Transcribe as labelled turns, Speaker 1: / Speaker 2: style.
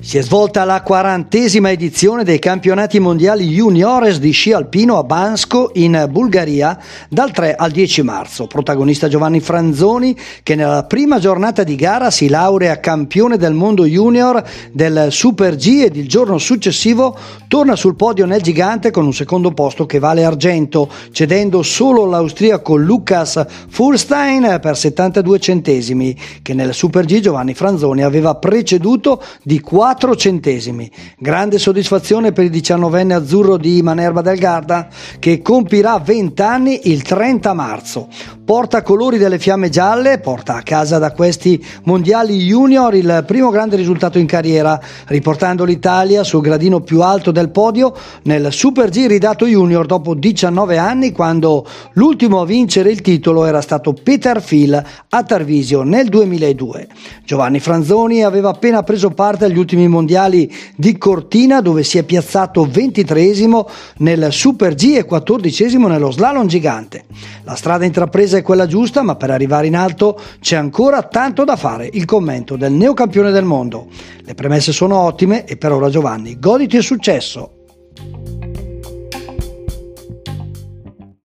Speaker 1: Si è svolta la quarantesima edizione dei campionati mondiali juniores di sci alpino a Bansko in Bulgaria dal 3 al 10 marzo. Protagonista Giovanni Franzoni che nella prima giornata di gara si laurea campione del mondo junior del Super G ed il giorno successivo torna sul podio nel gigante con un secondo posto che vale argento, cedendo solo l'austriaco Lukas Furstein per 72 centesimi che nel Super G Giovanni Franzoni aveva preceduto di 4 4 centesimi. Grande soddisfazione per il diciannovenne azzurro di Manerba del Garda che compirà 20 anni il 30 marzo. Porta colori delle fiamme gialle, porta a casa da questi mondiali junior il primo grande risultato in carriera, riportando l'Italia sul gradino più alto del podio nel Super G ridato junior dopo 19 anni quando l'ultimo a vincere il titolo era stato Peter Phil a Tarvisio nel 2002. Giovanni Franzoni aveva appena preso parte agli ultimi mondiali di Cortina dove si è piazzato 23 nel Super G e 14 nello slalom gigante. La strada intrapresa è quella giusta, ma per arrivare in alto c'è ancora tanto da fare. Il commento del neocampione del mondo. Le premesse sono ottime e per ora Giovanni, goditi il successo.